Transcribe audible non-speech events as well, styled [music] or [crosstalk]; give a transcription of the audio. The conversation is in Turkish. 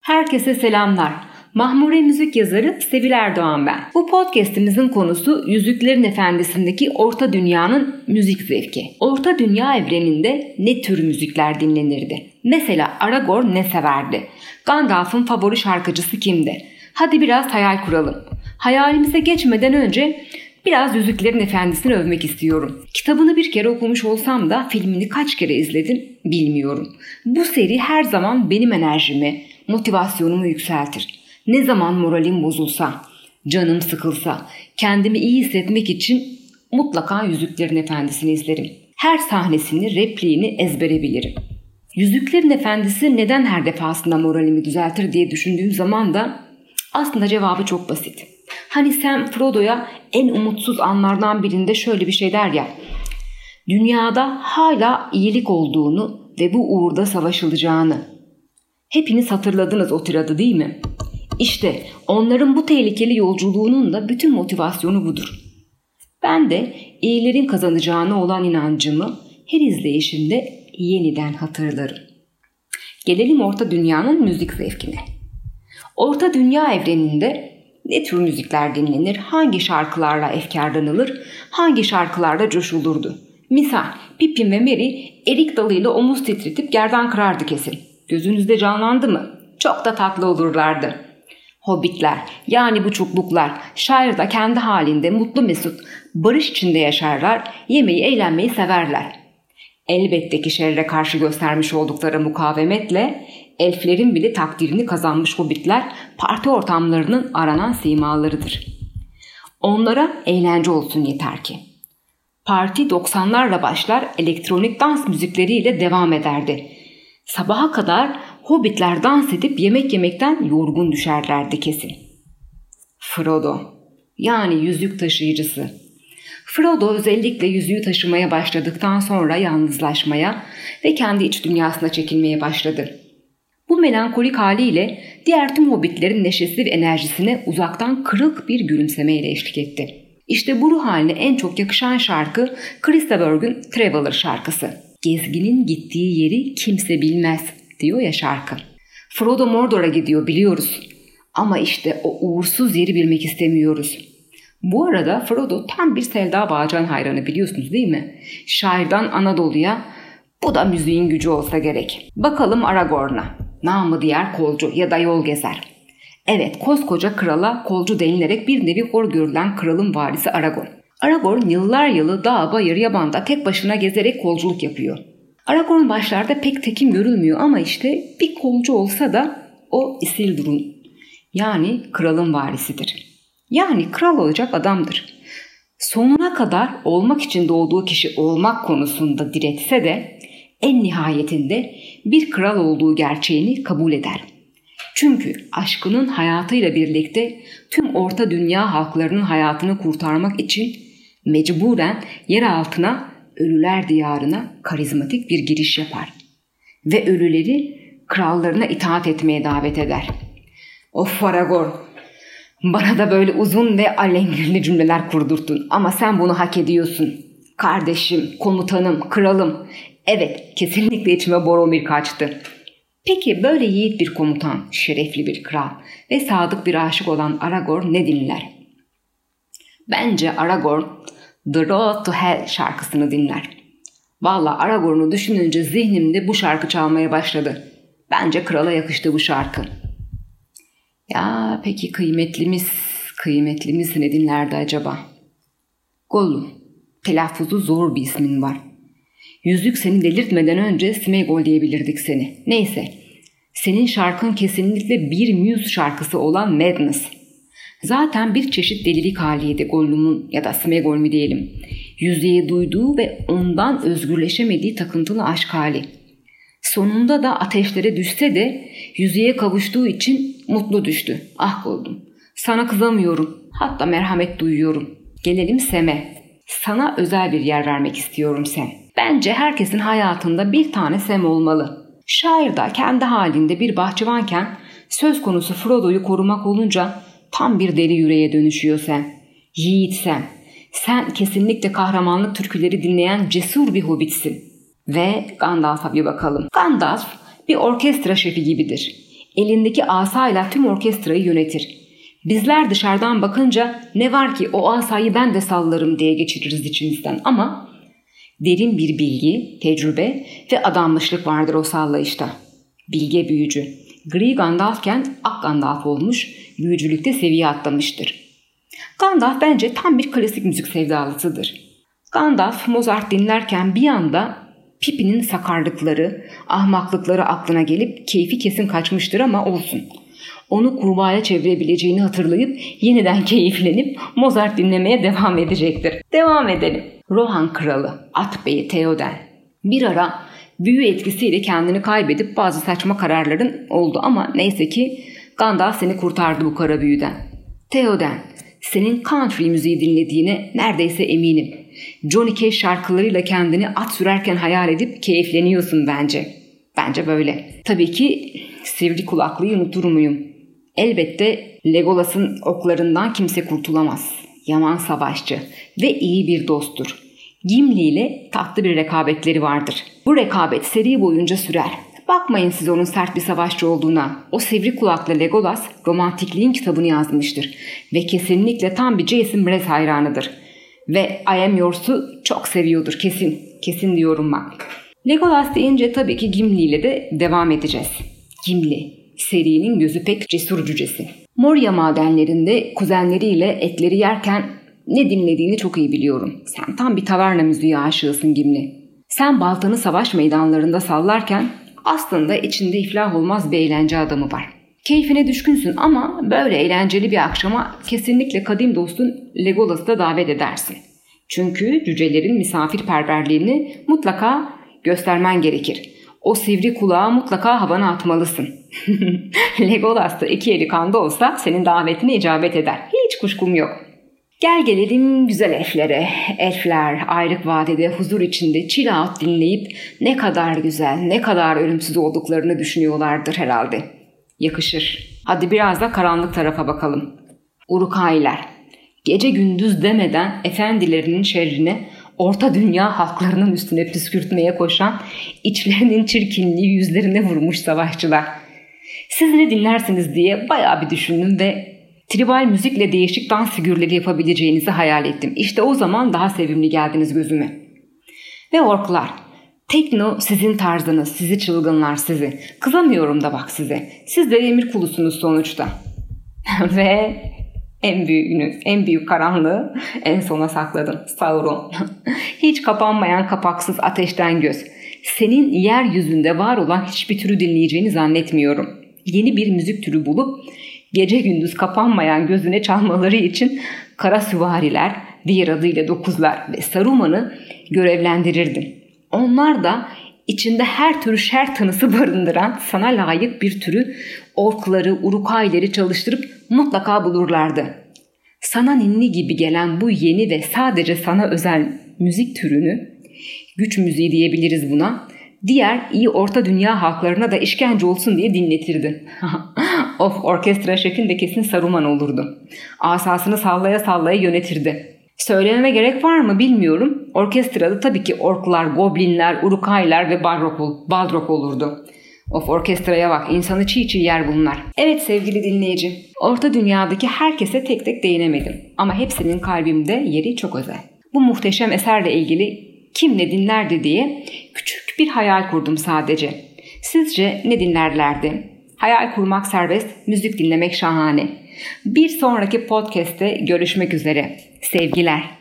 Herkese selamlar. Mahmure müzik yazarı Sevil Erdoğan ben. Bu podcast'imizin konusu Yüzüklerin Efendisi'ndeki Orta Dünya'nın müzik zevki. Orta Dünya evreninde ne tür müzikler dinlenirdi? Mesela Aragorn ne severdi? Gandalf'ın favori şarkıcısı kimdi? Hadi biraz hayal kuralım. Hayalimize geçmeden önce Biraz Yüzüklerin Efendisi'ni övmek istiyorum. Kitabını bir kere okumuş olsam da filmini kaç kere izledim bilmiyorum. Bu seri her zaman benim enerjimi, motivasyonumu yükseltir. Ne zaman moralim bozulsa, canım sıkılsa, kendimi iyi hissetmek için mutlaka Yüzüklerin Efendisi'ni izlerim. Her sahnesini, repliğini ezbere bilirim. Yüzüklerin Efendisi neden her defasında moralimi düzeltir diye düşündüğüm zaman da aslında cevabı çok basit. Hani Sam Frodo'ya en umutsuz anlardan birinde şöyle bir şey der ya. Dünyada hala iyilik olduğunu ve bu uğurda savaşılacağını. Hepiniz hatırladınız o tiradı değil mi? İşte onların bu tehlikeli yolculuğunun da bütün motivasyonu budur. Ben de iyilerin kazanacağına olan inancımı her izleyişimde yeniden hatırlarım. Gelelim Orta Dünya'nın müzik zevkine. Orta Dünya evreninde ne tür müzikler dinlenir, hangi şarkılarla efkarlanılır, hangi şarkılarla coşulurdu. Misal Pippin ve Merry erik dalıyla omuz titretip gerdan kırardı kesin. Gözünüzde canlandı mı? Çok da tatlı olurlardı. Hobbitler yani bu çukluklar şairde kendi halinde mutlu mesut barış içinde yaşarlar, yemeği eğlenmeyi severler. Elbette ki şerre karşı göstermiş oldukları mukavemetle elflerin bile takdirini kazanmış hobbitler parti ortamlarının aranan simalarıdır. Onlara eğlence olsun yeter ki. Parti 90'larla başlar elektronik dans müzikleriyle devam ederdi. Sabaha kadar hobbitler dans edip yemek yemekten yorgun düşerlerdi kesin. Frodo yani yüzük taşıyıcısı. Frodo özellikle yüzüğü taşımaya başladıktan sonra yalnızlaşmaya ve kendi iç dünyasına çekilmeye başladı. Bu melankolik haliyle diğer tüm hobbitlerin neşesi ve enerjisine uzaktan kırık bir gülümsemeyle eşlik etti. İşte bu ruh haline en çok yakışan şarkı Krista Berg'ün Traveler şarkısı. Gezginin gittiği yeri kimse bilmez diyor ya şarkı. Frodo Mordor'a gidiyor biliyoruz. Ama işte o uğursuz yeri bilmek istemiyoruz. Bu arada Frodo tam bir Selda Bağcan hayranı biliyorsunuz değil mi? Şairden Anadolu'ya bu da müziğin gücü olsa gerek. Bakalım Aragorn'a. Namı diğer kolcu ya da yol gezer. Evet koskoca krala kolcu denilerek bir nevi hor görülen kralın varisi Aragorn. Aragorn yıllar yılı dağ bayır yabanda tek başına gezerek kolculuk yapıyor. Aragorn başlarda pek tekin görülmüyor ama işte bir kolcu olsa da o Isildur'un yani kralın varisidir. Yani kral olacak adamdır. Sonuna kadar olmak için doğduğu kişi olmak konusunda diretse de en nihayetinde bir kral olduğu gerçeğini kabul eder. Çünkü aşkının hayatıyla birlikte tüm orta dünya halklarının hayatını kurtarmak için mecburen yer altına ölüler diyarına karizmatik bir giriş yapar. Ve ölüleri krallarına itaat etmeye davet eder. Of Aragorn bana da böyle uzun ve alengirli cümleler kurdurttun ama sen bunu hak ediyorsun. Kardeşim, komutanım, kralım. Evet, kesinlikle içime Boromir kaçtı. Peki böyle yiğit bir komutan, şerefli bir kral ve sadık bir aşık olan Aragorn ne dinler? Bence Aragorn The Road to Hell şarkısını dinler. Valla Aragorn'u düşününce zihnimde bu şarkı çalmaya başladı. Bence krala yakıştı bu şarkı. Ya peki kıymetlimiz, kıymetlimiz ne dinlerdi acaba? Gollum. Telaffuzu zor bir ismin var. Yüzük seni delirtmeden önce Smegol diyebilirdik seni. Neyse. Senin şarkın kesinlikle bir Muse şarkısı olan Madness. Zaten bir çeşit delilik haliydi Gollum'un ya da Smegol mi diyelim. Yüzeye duyduğu ve ondan özgürleşemediği takıntılı aşk hali. Sonunda da ateşlere düşse de yüzeye kavuştuğu için mutlu düştü. Ah Gollum. Sana kızamıyorum. Hatta merhamet duyuyorum. Gelelim Sem'e. Sana özel bir yer vermek istiyorum Sem. Bence herkesin hayatında bir tane Sem olmalı. Şair de kendi halinde bir bahçıvanken söz konusu Frodo'yu korumak olunca tam bir deli yüreğe dönüşüyor Sem. Yiğit Sem. Sen kesinlikle kahramanlık türküleri dinleyen cesur bir hobbitsin. Ve Gandalf'a bir bakalım. Gandalf bir orkestra şefi gibidir. Elindeki asayla tüm orkestrayı yönetir. Bizler dışarıdan bakınca ne var ki o asayı ben de sallarım diye geçiririz içimizden ama derin bir bilgi, tecrübe ve adanmışlık vardır o sallayışta. Bilge büyücü. Gri Gandalfken ak Gandalf olmuş, büyücülükte seviye atlamıştır. Gandalf bence tam bir klasik müzik sevdalısıdır. Gandalf Mozart dinlerken bir anda Pippin'in sakarlıkları, ahmaklıkları aklına gelip keyfi kesin kaçmıştır ama olsun. Onu kurbağaya çevirebileceğini hatırlayıp yeniden [laughs] keyiflenip Mozart dinlemeye devam edecektir. Devam edelim. Rohan Kralı, At Beyi Theoden. Bir ara büyü etkisiyle kendini kaybedip bazı saçma kararların oldu ama neyse ki Gandalf seni kurtardı bu kara büyüden. Theoden, senin country müziği dinlediğine neredeyse eminim. Johnny Cash şarkılarıyla kendini at sürerken hayal edip keyifleniyorsun bence. Bence böyle. Tabii ki sivri kulaklıyı unutur muyum? Elbette Legolas'ın oklarından kimse kurtulamaz. Yaman savaşçı ve iyi bir dosttur. Gimli ile tatlı bir rekabetleri vardır. Bu rekabet seri boyunca sürer. Bakmayın siz onun sert bir savaşçı olduğuna. O sivri kulaklı Legolas romantikliğin kitabını yazmıştır. Ve kesinlikle tam bir Jason Mraz hayranıdır. Ve I Am Yours'u çok seviyordur kesin. Kesin diyorum bak. Legolas deyince tabii ki Gimli ile de devam edeceğiz. Gimli, serinin gözü pek cesur cücesi. Moria madenlerinde kuzenleriyle etleri yerken ne dinlediğini çok iyi biliyorum. Sen tam bir taverna müziği aşığısın Gimli. Sen baltanı savaş meydanlarında sallarken aslında içinde iflah olmaz bir eğlence adamı var. Keyfine düşkünsün ama böyle eğlenceli bir akşama kesinlikle kadim dostun Legolas'ı da davet edersin. Çünkü cücelerin misafirperverliğini mutlaka göstermen gerekir. O sivri kulağı mutlaka havana atmalısın. [laughs] Legolas da iki eli kanda olsa senin davetine icabet eder. Hiç kuşkum yok. Gel gelelim güzel elflere. Elfler ayrık vadede huzur içinde out dinleyip ne kadar güzel, ne kadar ölümsüz olduklarını düşünüyorlardır herhalde. Yakışır. Hadi biraz da karanlık tarafa bakalım. Urukailer. Gece gündüz demeden efendilerinin şerrine orta dünya halklarının üstüne püskürtmeye koşan, içlerinin çirkinliği yüzlerine vurmuş savaşçılar. Siz ne dinlersiniz diye bayağı bir düşündüm ve tribal müzikle değişik dans figürleri yapabileceğinizi hayal ettim. İşte o zaman daha sevimli geldiniz gözüme. Ve orklar. Tekno sizin tarzınız, sizi çılgınlar sizi. Kızamıyorum da bak size. Siz de emir kulusunuz sonuçta. [laughs] Ve en büyüğünü, en büyük karanlığı en sona sakladım. Sauron. [laughs] Hiç kapanmayan kapaksız ateşten göz. Senin yeryüzünde var olan hiçbir türü dinleyeceğini zannetmiyorum. Yeni bir müzik türü bulup gece gündüz kapanmayan gözüne çalmaları için kara süvariler, diğer adıyla dokuzlar ve Saruman'ı görevlendirirdin. Onlar da içinde her tür şer tanısı barındıran sana layık bir türü orkları, urukayları çalıştırıp mutlaka bulurlardı. Sana ninni gibi gelen bu yeni ve sadece sana özel müzik türünü, güç müziği diyebiliriz buna, diğer iyi orta dünya halklarına da işkence olsun diye dinletirdi. [laughs] of orkestra şefin de kesin Saruman olurdu. Asasını sallaya sallaya yönetirdi. Söylememe gerek var mı bilmiyorum. Orkestrada tabii ki orklar, goblinler, urukaylar ve balrog, balrog olurdu. Of orkestraya bak insanı çiğ çiğ yer bunlar. Evet sevgili dinleyici. Orta dünyadaki herkese tek tek değinemedim. Ama hepsinin kalbimde yeri çok özel. Bu muhteşem eserle ilgili kim ne dinlerdi diye küçük bir hayal kurdum sadece. Sizce ne dinlerlerdi? Hayal kurmak serbest, müzik dinlemek şahane. Bir sonraki podcast'te görüşmek üzere. Sevgiler.